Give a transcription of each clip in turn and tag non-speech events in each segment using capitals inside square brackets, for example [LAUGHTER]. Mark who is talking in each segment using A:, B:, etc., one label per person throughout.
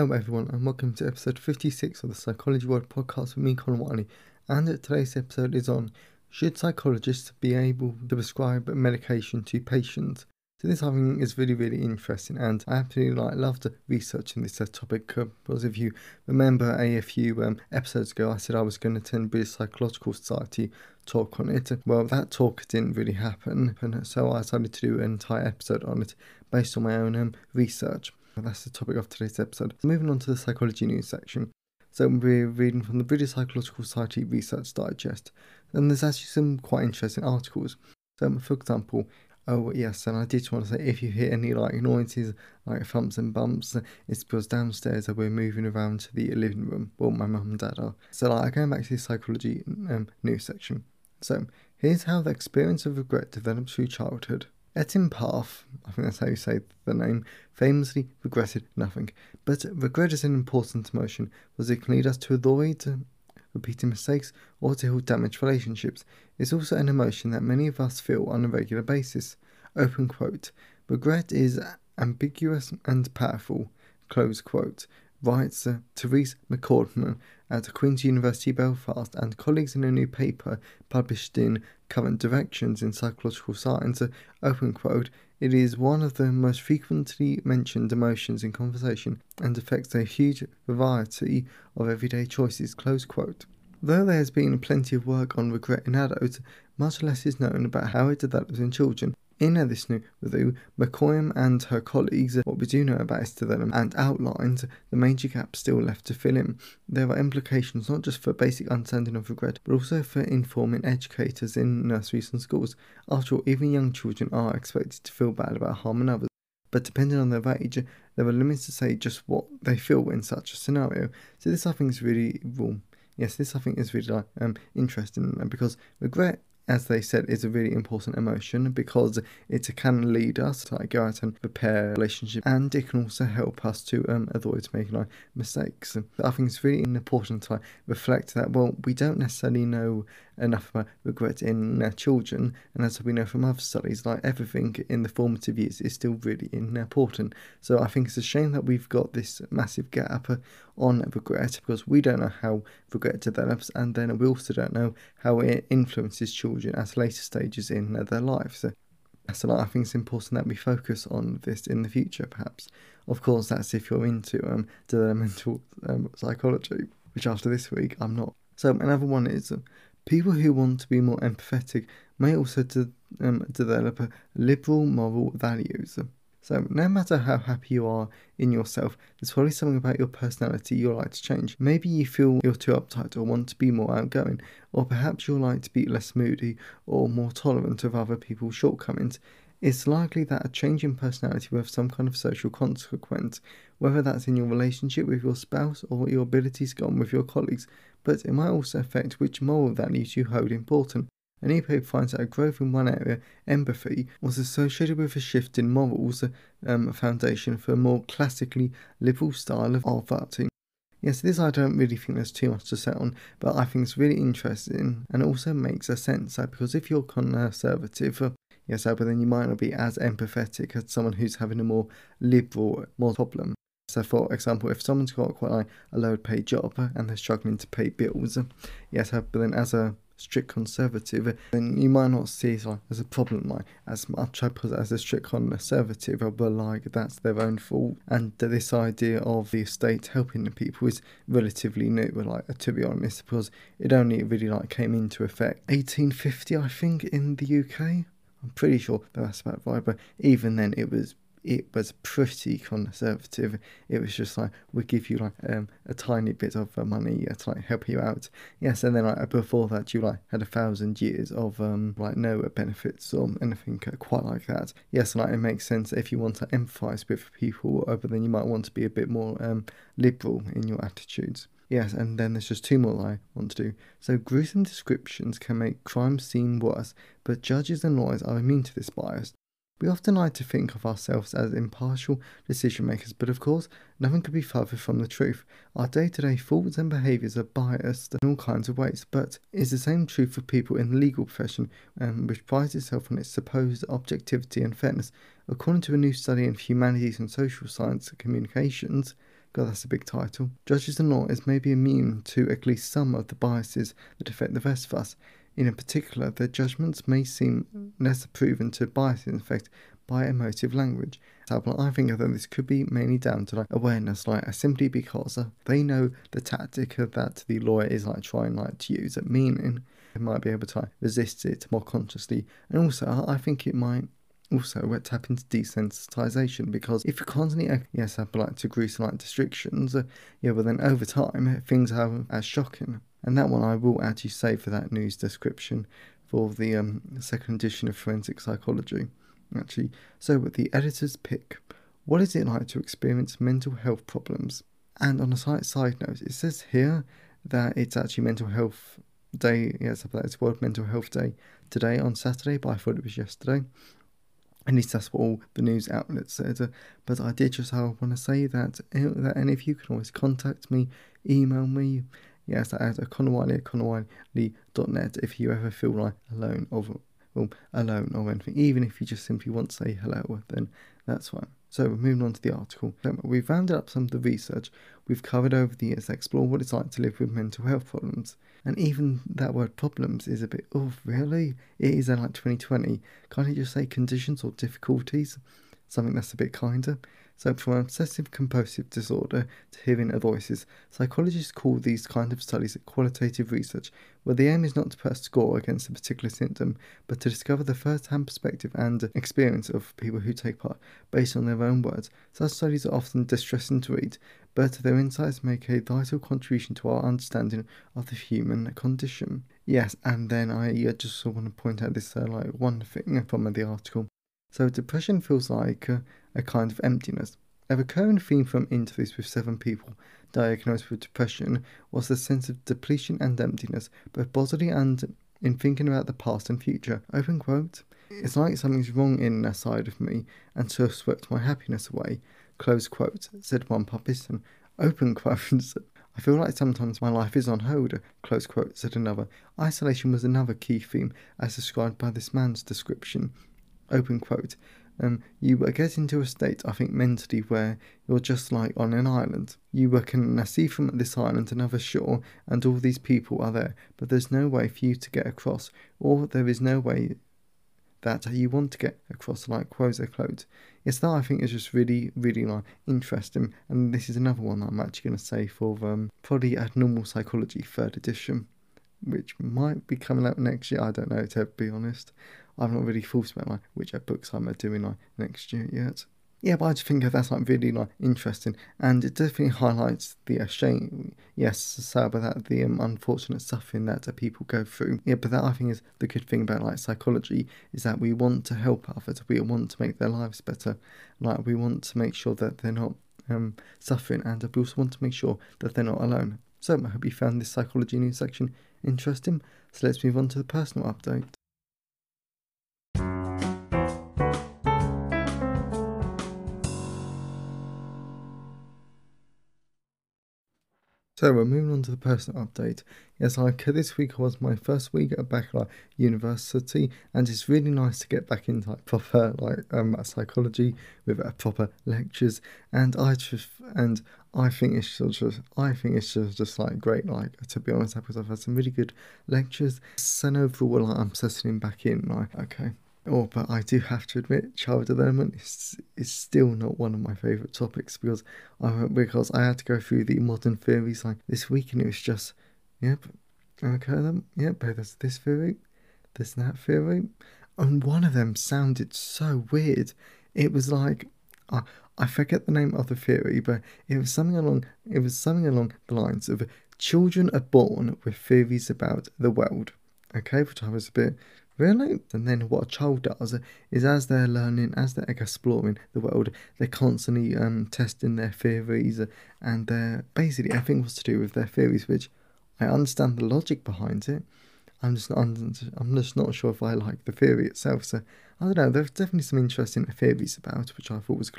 A: Hello, everyone, and welcome to episode 56 of the Psychology World podcast with me, Connor Whiteley. And today's episode is on Should psychologists be able to prescribe medication to patients? So, this I think is really, really interesting, and I absolutely like, love to research in this uh, topic uh, because if you remember a, few um, episodes ago, I said I was going to attend British Psychological Society talk on it. Well, that talk didn't really happen, and so I decided to do an entire episode on it based on my own um, research. That's the topic of today's episode. Moving on to the psychology news section. So we're reading from the British Psychological Society Research Digest, and there's actually some quite interesting articles. So, for example, oh yes, and I did want to say if you hear any like noises, like thumps and bumps, it's because downstairs we're moving around to the living room. Well, my mum and dad are. So, like going back to the psychology um, news section. So, here's how the experience of regret develops through childhood. Etim Path, I think that's how you say the name, famously regretted nothing. But regret is an important emotion because it can lead us to avoid repeating mistakes or to heal damaged relationships. It's also an emotion that many of us feel on a regular basis. Open quote. Regret is ambiguous and powerful. Close quote writes uh, Therese McCormack at Queen's University Belfast and colleagues in a new paper published in Current Directions in Psychological Science, open quote, it is one of the most frequently mentioned emotions in conversation and affects a huge variety of everyday choices, close quote. Though there has been plenty of work on regret in adults, much less is known about how it develops in children. In this new review, McCormack and her colleagues what we do know about Esther and outlined the major gaps still left to fill in. There are implications not just for basic understanding of regret, but also for informing educators in nurseries and schools. After all, even young children are expected to feel bad about harming others. But depending on their age, there are limits to say just what they feel in such a scenario. So this I think is really well, yes, this I think is really um, interesting because regret as they said, is a really important emotion because it can lead us to like, go out and prepare a relationship and it can also help us to um, avoid making like, mistakes. And I think it's really important to like, reflect that, well, we don't necessarily know enough about regret in our children, and as we know from other studies, like everything in the formative years is still really important. So I think it's a shame that we've got this massive gap on regret because we don't know how regret develops, and then we also don't know how it influences children at later stages in their life. So that's I think it's important that we focus on this in the future, perhaps. Of course, that's if you're into um, developmental um, psychology, which after this week I'm not. So another one is uh, People who want to be more empathetic may also de- um, develop liberal moral values. So, no matter how happy you are in yourself, there's probably something about your personality you'd like to change. Maybe you feel you're too uptight or want to be more outgoing, or perhaps you'd like to be less moody or more tolerant of other people's shortcomings. It's likely that a change in personality will have some kind of social consequence, whether that's in your relationship with your spouse or your abilities to get with your colleagues, but it might also affect which moral values you hold important. An EPA finds that a growth in one area, empathy, was associated with a shift in morals um, foundation for a more classically liberal style of acting. Yes, this I don't really think there's too much to say on, but I think it's really interesting and also makes a sense that because if you're conservative, yes, but then you might not be as empathetic as someone who's having a more liberal more problem. So, for example, if someone's got quite like a low paid job and they're struggling to pay bills, yes, but then as a strict conservative, then you might not see it like as a problem like as much as a strict conservative, but like that's their own fault. And this idea of the state helping the people is relatively new, like to be honest, because it only really like came into effect 1850, I think, in the UK. I'm pretty sure that's about right, but even then it was it was pretty conservative. It was just like we give you like um, a tiny bit of uh, money uh, to like help you out. Yes, and then like before that you like had a thousand years of um like no benefits or anything uh, quite like that. Yes, like it makes sense if you want to empathise with people, but then you might want to be a bit more um liberal in your attitudes. Yes, and then there's just two more I want to do. So, gruesome descriptions can make crime seem worse, but judges and lawyers are immune to this bias. We often like to think of ourselves as impartial decision makers, but of course, nothing could be further from the truth. Our day to day thoughts and behaviours are biased in all kinds of ways, but is the same true for people in the legal profession, um, which prides itself on its supposed objectivity and fairness. According to a new study in humanities and social science communications, God, that's a big title. Judges and lawyers may be immune to at least some of the biases that affect the rest of us. In particular, their judgments may seem less proven to bias in effect by emotive language. Example, I think that this could be mainly down to like awareness, like uh, simply because uh, they know the tactic that the lawyer is like trying like to use at meaning, they might be able to like, resist it more consciously. And also, I think it might also we tap into desensitization because if you constantly yes I like to gruesome like restrictions uh, yeah but then over time things are as shocking and that one I will actually save for that news description for the um, second edition of Forensic Psychology. Actually, so with the editor's pick, what is it like to experience mental health problems? And on a slight side note, it says here that it's actually Mental Health Day. Yes, it's World Mental Health Day today on Saturday, but I thought it was yesterday. At least that's what all the news outlets said. But I did just want to say that, uh, that and if you can always contact me, email me, Yes, at connorwhiteley at connorwhiteley.net if you ever feel like alone or well, alone or anything. Even if you just simply want to say hello, then that's fine. So moving on to the article. Um, we've rounded up some of the research we've covered over the years to explore what it's like to live with mental health problems. And even that word problems is a bit, oh, really? It is uh, like 2020. Can't you just say conditions or difficulties? Something that's a bit kinder. So, from obsessive compulsive disorder to hearing of voices, psychologists call these kind of studies qualitative research, where the aim is not to put a score against a particular symptom, but to discover the first hand perspective and experience of people who take part based on their own words. Such studies are often distressing to read, but their insights make a vital contribution to our understanding of the human condition. Yes, and then I just want to point out this uh, like one thing from the article. So depression feels like uh, a kind of emptiness. A recurring theme from interviews with seven people diagnosed with depression was the sense of depletion and emptiness, both bodily and in thinking about the past and future. Open quote. It's like something's wrong in a side of me and so swept my happiness away. Close quote, said one participant. Open quotes. I feel like sometimes my life is on hold, close quote, said another. Isolation was another key theme, as described by this man's description. Open quote um, you get into a state, I think, mentally where you're just like on an island. You can see from this island another shore, and all these people are there, but there's no way for you to get across, or there is no way that you want to get across, like quotes quote. Yes, that I think is just really, really like interesting, and this is another one that I'm actually going to say for um, probably Abnormal Psychology third edition, which might be coming out next year. I don't know to be honest. I've not really thought about like which books I'm doing like next year yet. Yeah, but I just think that's like really like interesting, and it definitely highlights the uh, shame, yes, sad about that the um, unfortunate suffering that uh, people go through. Yeah, but that I think is the good thing about like psychology is that we want to help others, we want to make their lives better, like we want to make sure that they're not um, suffering, and we also want to make sure that they're not alone. So I hope you found this psychology news section interesting. So let's move on to the personal update. So we're moving on to the personal update. Yes, like this week was my first week at Baccalaureate University, and it's really nice to get back into like proper like um psychology with uh, proper lectures. And I just and I think it's just I think it's just, just like great. Like to be honest, because I've had some really good lectures. So overall, like, I'm settling back in. Like okay, Oh, but I do have to admit, child development is, is still not one of my favourite topics because I because I had to go through the modern theories like this week and it was just, yep, okay then, yep, there's this theory, there's that theory, and one of them sounded so weird. It was like I, I forget the name of the theory, but it was something along it was something along the lines of children are born with theories about the world. Okay, which I was a bit really. And then what a child does is as they're learning, as they're exploring the world, they're constantly um, testing their theories, and they're basically everything was to do with their theories, which I understand the logic behind it. I'm just not, I'm just not sure if I like the theory itself. So I don't know. There's definitely some interesting theories about, which I thought was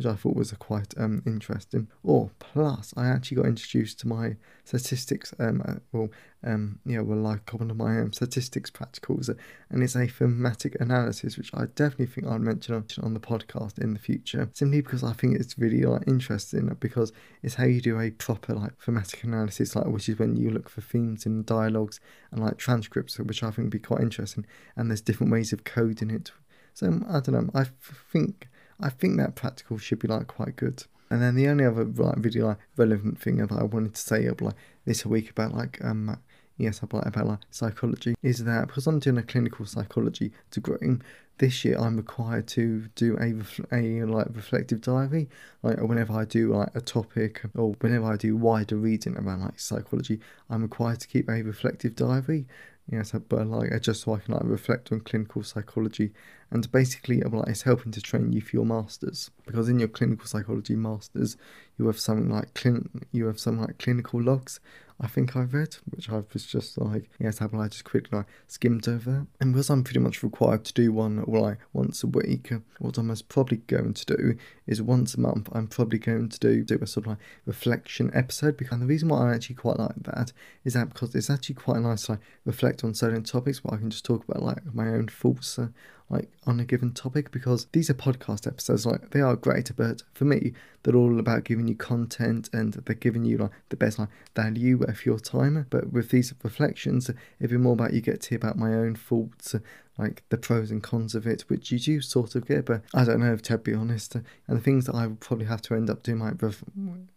A: which I thought was quite um, interesting. Or plus, I actually got introduced to my statistics. Um, uh, well, um, yeah, well, like one of my um, statistics practicals, uh, and it's a thematic analysis, which I definitely think I'll mention on, on the podcast in the future. Simply because I think it's really like interesting because it's how you do a proper like thematic analysis, like which is when you look for themes in dialogues and like transcripts, which I think would be quite interesting. And there's different ways of coding it. So I don't know. I think I think that practical should be like quite good. And then the only other like really like relevant thing that I wanted to say up like this week about like um yes about about like psychology is that because I'm doing a clinical psychology degree this year I'm required to do a, a like reflective diary like whenever I do like a topic or whenever I do wider reading around like psychology I'm required to keep a reflective diary yes but like just so I can like reflect on clinical psychology and basically like it's helping to train you for your masters because in your clinical psychology masters you have something like clin- you have something like clinical logs I think I read, which I was just like, yes, how I just quickly like, skimmed over. And because I'm pretty much required to do one like once a week, what I'm most probably going to do is once a month, I'm probably going to do, do a sort of like reflection episode. Because the reason why I actually quite like that is that because it's actually quite nice to like reflect on certain topics where I can just talk about like my own thoughts uh, like on a given topic because these are podcast episodes like they are great but for me they're all about giving you content and they're giving you like the best like value of your time but with these reflections it'd be more about you get to hear about my own thoughts like the pros and cons of it, which you do sort of get, but I don't know if to be honest. And the things that I would probably have to end up doing my ref-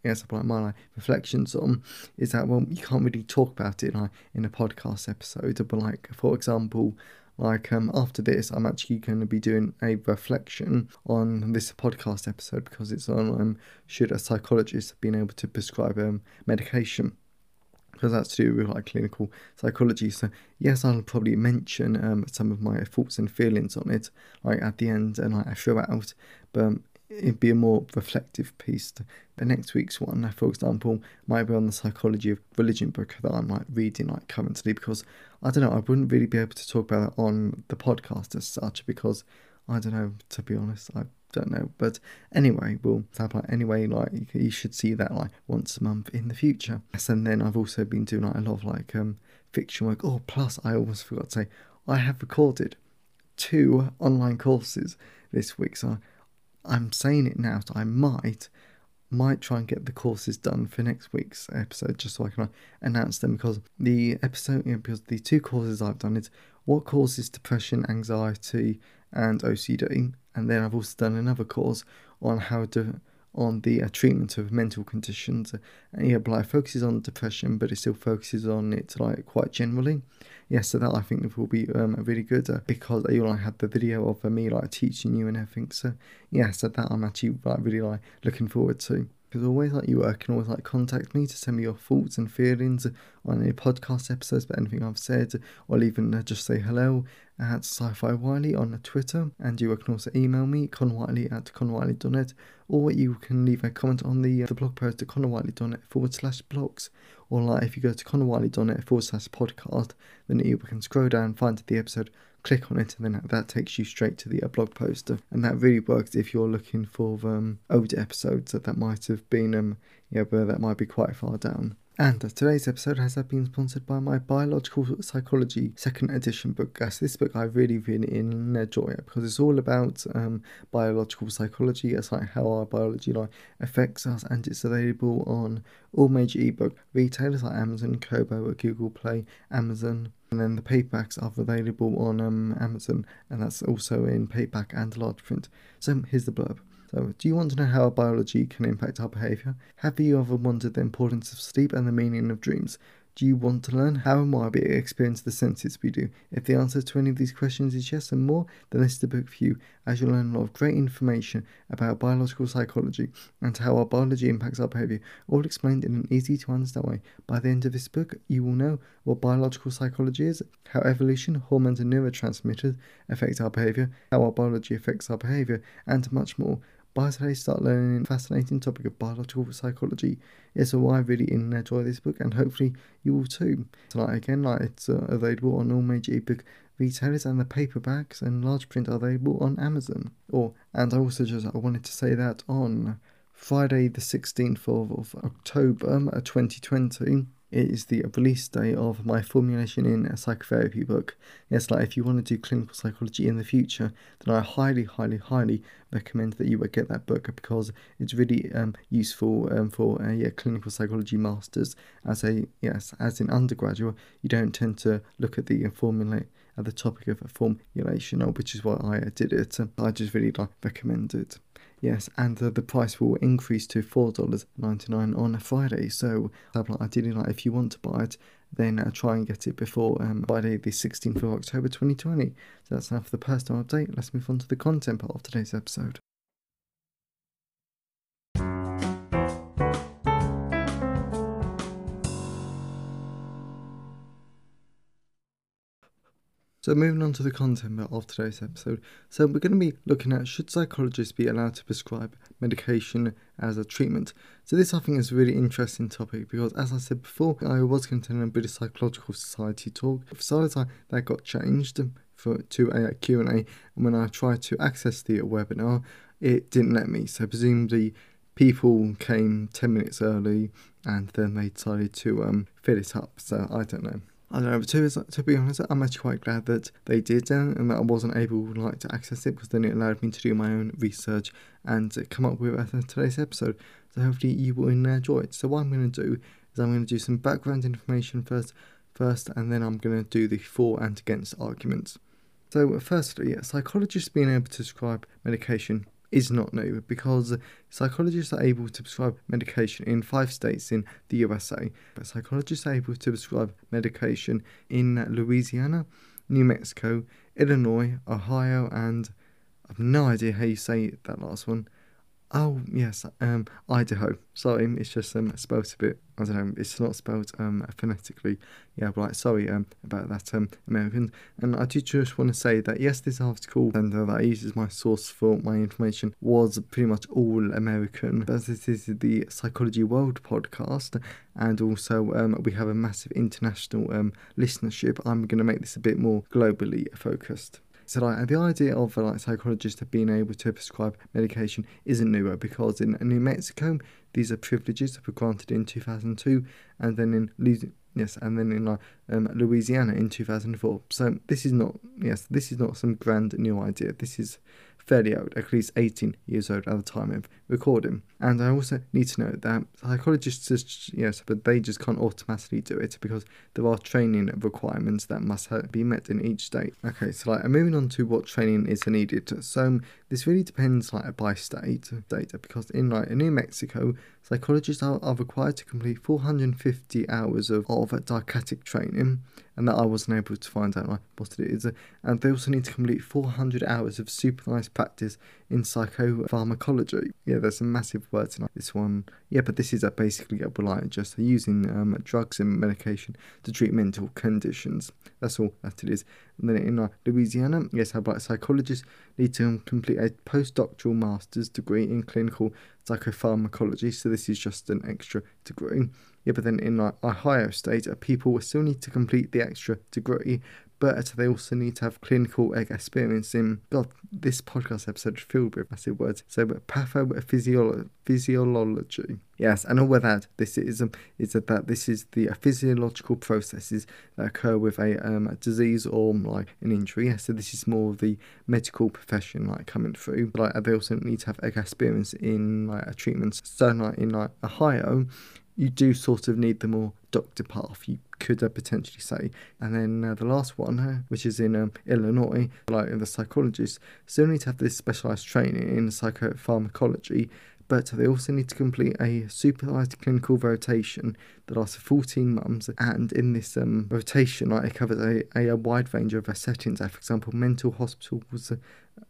A: yes, like my like, reflections on is that well, you can't really talk about it like in a podcast episode, but like for example, like um after this i'm actually going to be doing a reflection on this podcast episode because it's on um should a psychologist being able to prescribe um medication? Because that's to do with like clinical psychology. So yes i'll probably mention um some of my thoughts and feelings on it like at the end and like throughout but um, it'd be a more reflective piece. The next week's one, for example, might be on the psychology of religion book that I'm like reading like currently because I don't know, I wouldn't really be able to talk about it on the podcast as such because I don't know, to be honest, I don't know. But anyway, we'll have like anyway, like you should see that like once a month in the future. Yes, and then I've also been doing like a lot of like um fiction work. Oh, plus I almost forgot to say I have recorded two online courses this week. So I'm saying it now, so I might might try and get the courses done for next week's episode just so I can announce them because the episode because the two courses I've done is what causes depression, anxiety and OCD and then I've also done another course on how to on the uh, treatment of mental conditions. And yeah, but like focuses on depression, but it still focuses on it like quite generally. Yeah, so that I think will be um, really good uh, because you like had the video of uh, me like teaching you and everything. So yeah, so that I'm actually like really like looking forward to. Because always like you uh, can always like contact me to send me your thoughts and feelings on any podcast episodes, but anything I've said, or even uh, just say hello at sci-fi Whiteley on Twitter. And you can also email me connorwhiteley at connorwhiteley.net, or you can leave a comment on the uh, the blog post at connorwhiteley.net forward slash blogs. Or like if you go to connorwhiteley.net forward slash podcast, then you can scroll down, find the episode, click on it and then that takes you straight to the uh, blog post and that really works if you're looking for um, older episodes that, that might have been um yeah but that might be quite far down and today's episode has been sponsored by my Biological Psychology second edition book. Guys, this book I really, really enjoy because it's all about um, biological psychology. It's like how our biology like affects us, and it's available on all major ebook retailers like Amazon, Kobo, Google Play, Amazon. And then the paperbacks are available on um, Amazon, and that's also in paperback and large print. So here's the blurb. So, do you want to know how our biology can impact our behaviour? Have you ever wondered the importance of sleep and the meaning of dreams? Do you want to learn how and why we experience the senses we do? If the answer to any of these questions is yes and more, then this is the book for you, as you'll learn a lot of great information about biological psychology and how our biology impacts our behaviour, all explained in an easy to understand way. By the end of this book, you will know what biological psychology is, how evolution, hormones, and neurotransmitters affect our behaviour, how our biology affects our behaviour, and much more. By today, start learning fascinating topic of biological psychology. It's so I really enjoy this book, and hopefully you will too. Tonight again, like it's uh, available on all major ebook retailers, and the paperbacks and large print are available on Amazon. Or and I also just I wanted to say that on Friday the sixteenth of, of October, uh, twenty twenty it is the release day of my formulation in a psychotherapy book. Yes, like if you want to do clinical psychology in the future, then I highly, highly, highly recommend that you would get that book because it's really um, useful um, for a yeah, clinical psychology masters. As a yes, as an undergraduate, you don't tend to look at the formulate at the topic of formulation, which is why I did it. I just really like recommend it. Yes, and uh, the price will increase to $4.99 on Friday. So, ideally, like if you want to buy it, then uh, try and get it before um, Friday, the 16th of October 2020. So, that's enough for the personal update. Let's move on to the content part of today's episode. So moving on to the content of today's episode. So we're going to be looking at should psychologists be allowed to prescribe medication as a treatment. So this I think is a really interesting topic because as I said before, I was going to contending a British Psychological Society talk. For some time that got changed for to a Q&A and when I tried to access the webinar, it didn't let me. So presumably people came 10 minutes early and then they decided to um, fill it up. So I don't know. I don't know, but to, to be honest, I'm actually quite glad that they did and that I wasn't able like to access it because then it allowed me to do my own research and come up with uh, today's episode. So hopefully you will enjoy it. So what I'm going to do is I'm going to do some background information first, first, and then I'm going to do the for and against arguments. So firstly, psychologists being able to prescribe medication is not new because psychologists are able to prescribe medication in five states in the USA. But psychologists are able to prescribe medication in Louisiana, New Mexico, Illinois, Ohio, and I've no idea how you say that last one. Oh yes, um, Idaho. Sorry, it's just um spelled a bit. I don't know. It's not spelled um phonetically. Yeah, right. Sorry um about that um American. And I do just want to say that yes, this article and uh, that I use as my source for my information was pretty much all American. But this is the Psychology World podcast, and also um we have a massive international um listenership. I'm going to make this a bit more globally focused. So like the idea of like psychologists being able to prescribe medication isn't newer because in New Mexico these are privileges that were granted in 2002, and then in yes, and then in like um, Louisiana in 2004. So this is not yes, this is not some grand new idea. This is fairly old, at least 18 years old at the time of recording. And I also need to note that psychologists, just, yes, but they just can't automatically do it because there are training requirements that must be met in each state. Okay, so like moving on to what training is needed. So this really depends like by state data because in like New Mexico, psychologists are, are required to complete 450 hours of, of didactic training and that I wasn't able to find out what it is. And they also need to complete 400 hours of supervised practice in psychopharmacology. Yeah, there's some massive words in this one. Yeah, but this is a basically a like just using um, drugs and medication to treat mental conditions. That's all that it is. And then in uh, Louisiana, yes, how about psychologists need to complete a postdoctoral master's degree in clinical psychopharmacology. So this is just an extra degree. Yeah, but then in like Ohio State, uh, people will still need to complete the extra degree, but they also need to have clinical experience in God. This podcast episode filled with massive words. So, pathophysiology. Yes, and all with that, this is um, is that this is the uh, physiological processes that occur with a um, disease or like an injury. Yeah, so this is more of the medical profession like coming through. But like, they also need to have experience in like a treatment. So like in like Ohio, you do sort of need the more doctor path, you could uh, potentially say. And then uh, the last one, uh, which is in um, Illinois, like the psychologists, still need to have this specialised training in psychopharmacology, but they also need to complete a supervised clinical rotation that lasts 14 months. And in this um, rotation, like, it covers a, a, wide range of settings, uh, for example, mental hospitals,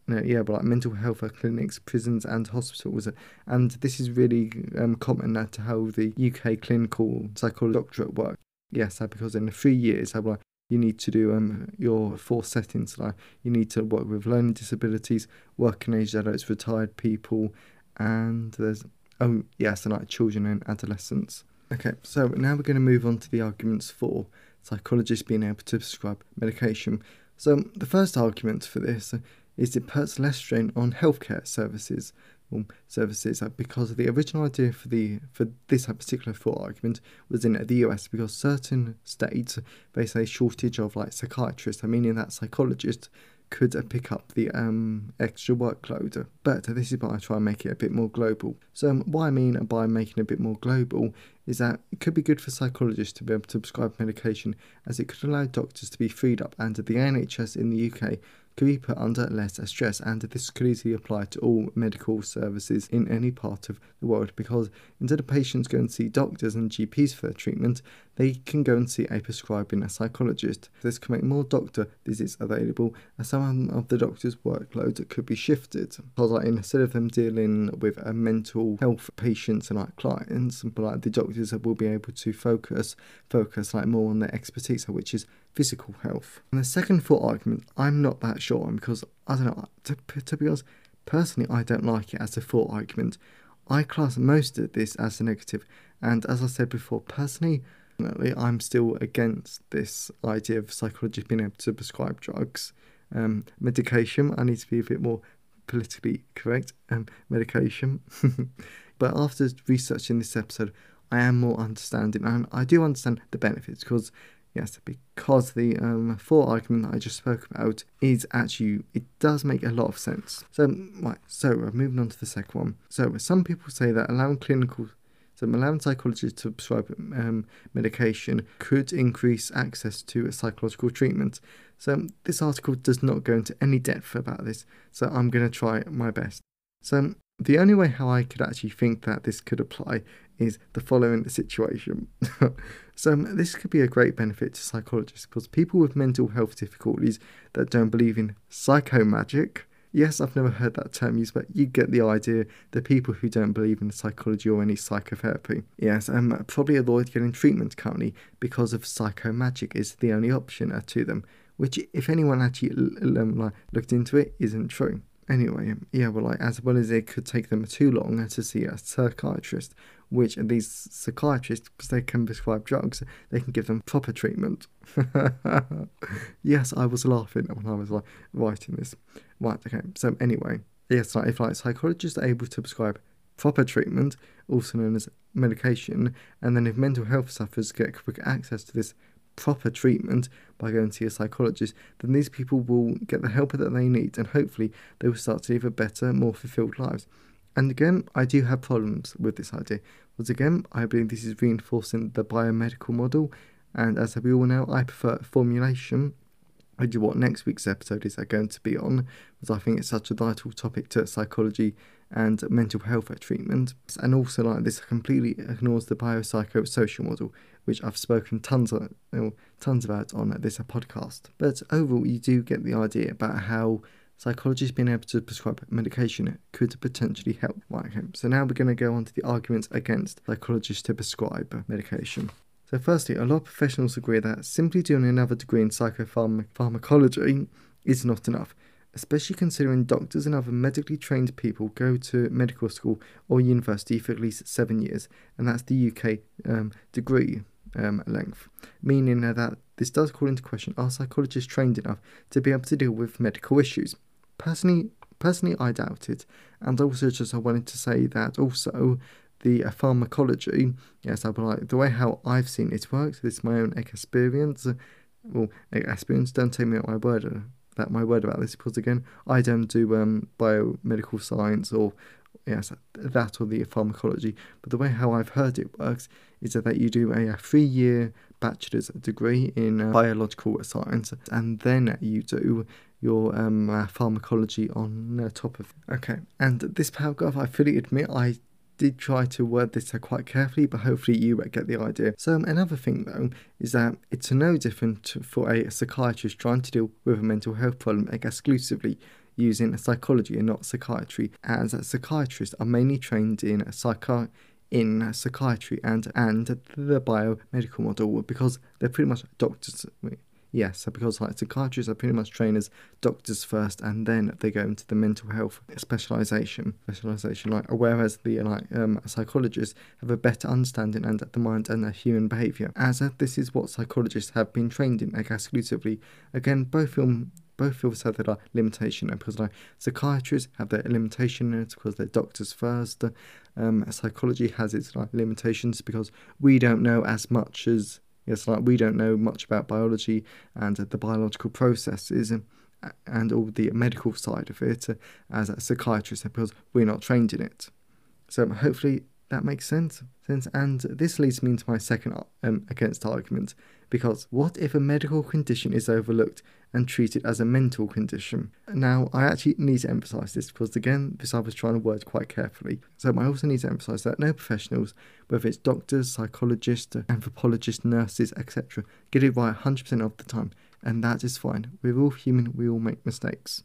A: no, yeah, but like mental health clinics, prisons, and hospitals. And this is really um, common uh, to how the UK clinical psychology doctorate works. Yes, uh, because in three years, like, you need to do um, your four settings. Like you need to work with learning disabilities, working age adults, retired people, and there's oh yes, and like children and adolescents. Okay, so now we're going to move on to the arguments for psychologists being able to prescribe medication. So the first argument for this is it puts less strain on healthcare services services because the original idea for the for this particular thought argument was in the US because certain states face a shortage of like psychiatrists, I meaning that psychologists could pick up the um, extra workload. But this is why I try and make it a bit more global. So um, what I mean by making it a bit more global is that it could be good for psychologists to be able to prescribe medication as it could allow doctors to be freed up and the NHS in the UK could be put under less stress, and this could easily apply to all medical services in any part of the world because instead of patients going to see doctors and GPs for their treatment, they can go and see a prescribing psychologist. This can make more doctor visits available, and some of the doctor's workload could be shifted. Because like, instead of them dealing with a mental health patients and like clients, but like the doctors will be able to focus focus like more on their expertise, which is physical health. And the second thought argument, I'm not that sure on because I don't know. To, to be honest, personally, I don't like it as a thought argument. I class most of this as a negative, and as I said before, personally, I'm still against this idea of psychologists being able to prescribe drugs. Um, medication, I need to be a bit more politically correct. Um, medication. [LAUGHS] but after researching this episode, I am more understanding, and I do understand the benefits because Yes, because the um, argument that I just spoke about is actually, it does make a lot of sense. So, right, so moving on to the second one. So, some people say that allowing clinical, so allowing psychologists to prescribe um, medication could increase access to psychological treatment. So, this article does not go into any depth about this, so I'm going to try my best. So, the only way how I could actually think that this could apply is the following situation. [LAUGHS] so, this could be a great benefit to psychologists because people with mental health difficulties that don't believe in psychomagic, yes, I've never heard that term used, but you get the idea. The people who don't believe in psychology or any psychotherapy, yes, um, probably avoid getting treatment currently because of psychomagic is the only option uh, to them, which, if anyone actually um, looked into it, isn't true. Anyway, yeah, well, like, as well as it could take them too long to see a psychiatrist, which these psychiatrists, because they can prescribe drugs, they can give them proper treatment. [LAUGHS] yes, I was laughing when I was like writing this. Right, okay. So anyway, yes, like if like psychologists are able to prescribe proper treatment, also known as medication, and then if mental health sufferers get quick access to this proper treatment by going to a psychologist, then these people will get the help that they need and hopefully they will start to live a better, more fulfilled lives. And again, I do have problems with this idea. Once again, I believe this is reinforcing the biomedical model, and as we all know, I prefer formulation. I do what next week's episode is going to be on, because I think it's such a vital topic to psychology and mental health treatment. And also, like this, completely ignores the biopsychosocial model, which I've spoken tons of, tons about on this podcast. But overall, you do get the idea about how psychologists being able to prescribe medication could potentially help. Okay. So now we're going to go on to the arguments against psychologists to prescribe medication. So firstly, a lot of professionals agree that simply doing another degree in psychopharmacology is not enough, especially considering doctors and other medically trained people go to medical school or university for at least seven years, and that's the UK um, degree um, length, meaning that this does call into question are psychologists trained enough to be able to deal with medical issues? Personally, personally, I doubt it. And also, just I wanted to say that also the uh, pharmacology, yes, I would like the way how I've seen it work. This is my own experience. Well, experience. Don't take me at my word. Uh, that my word about this because again, I don't do um, biomedical science or yes, that or the pharmacology. But the way how I've heard it works is that you do a, a three-year bachelor's degree in uh, biological science, and then you do your um, uh, pharmacology on uh, top of. it. Okay, and this paragraph, I fully admit, I did try to word this quite carefully, but hopefully you get the idea. So um, another thing though is that it's no different for a psychiatrist trying to deal with a mental health problem exclusively using psychology and not psychiatry, as psychiatrists are mainly trained in psychi- in psychiatry and and the biomedical model because they're pretty much doctors Yes, because like psychiatrists are pretty much trained as doctors first, and then they go into the mental health specialization. Specialization, like whereas the like um, psychologists have a better understanding and the mind and the human behavior. As uh, this is what psychologists have been trained in exclusively. Again, both film both fields have their like, limitation because like psychiatrists have their limitation because they're doctors first. Um, psychology has its like limitations because we don't know as much as Yes, like we don't know much about biology and uh, the biological processes and, and all the medical side of it uh, as a psychiatrist because we're not trained in it. So hopefully that makes sense. Sense, and this leads me into my second um, against argument because what if a medical condition is overlooked and treat it as a mental condition? Now, I actually need to emphasize this because, again, this I was trying to word quite carefully. So, I also need to emphasize that no professionals, whether it's doctors, psychologists, anthropologists, nurses, etc., get it right 100% of the time, and that is fine. We're all human, we all make mistakes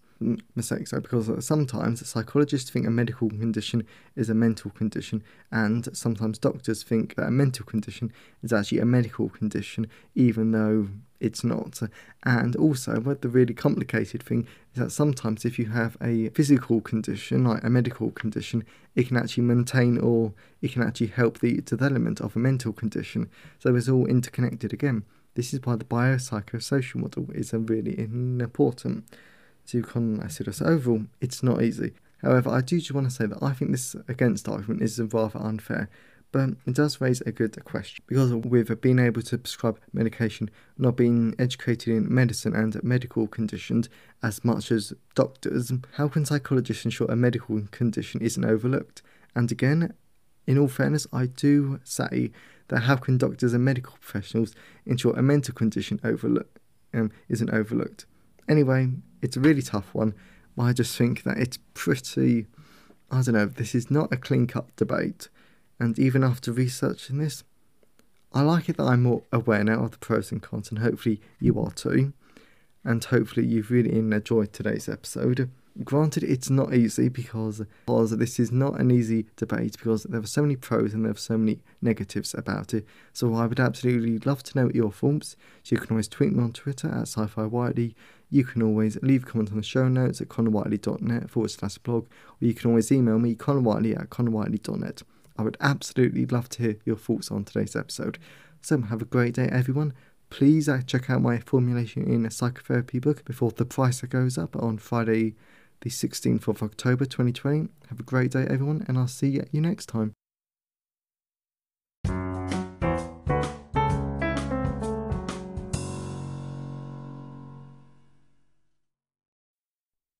A: mistakes though, because sometimes psychologists think a medical condition is a mental condition, and sometimes doctors think that a mental condition is actually a medical condition, even though it's not. And also, what the really complicated thing is that sometimes if you have a physical condition, like a medical condition, it can actually maintain or it can actually help the development of a mental condition. So it's all interconnected again. This is why the biopsychosocial model is really important to consider. So overall, it's not easy. However, I do just want to say that I think this against argument is rather unfair, but it does raise a good question because with being able to prescribe medication, not being educated in medicine and medical conditions as much as doctors, how can psychologists ensure a medical condition isn't overlooked? And again, in all fairness, I do say that how can doctors and medical professionals ensure a mental condition overlook, um, isn't overlooked? Anyway, it's a really tough one. I just think that it's pretty. I don't know, this is not a clean cut debate. And even after researching this, I like it that I'm more aware now of the pros and cons, and hopefully you are too. And hopefully you've really enjoyed today's episode. Granted, it's not easy because, because this is not an easy debate because there are so many pros and there are so many negatives about it. So I would absolutely love to know your thoughts. So you can always tweet me on Twitter at sci-fi Whiteley you can always leave a comment on the show notes at connorwhiteley.net forward slash blog, or you can always email me, connorwhiteley at connorwhiteley.net. I would absolutely love to hear your thoughts on today's episode. So have a great day, everyone. Please uh, check out my formulation in a psychotherapy book before the price goes up on Friday, the 16th of October 2020. Have a great day, everyone, and I'll see you next time.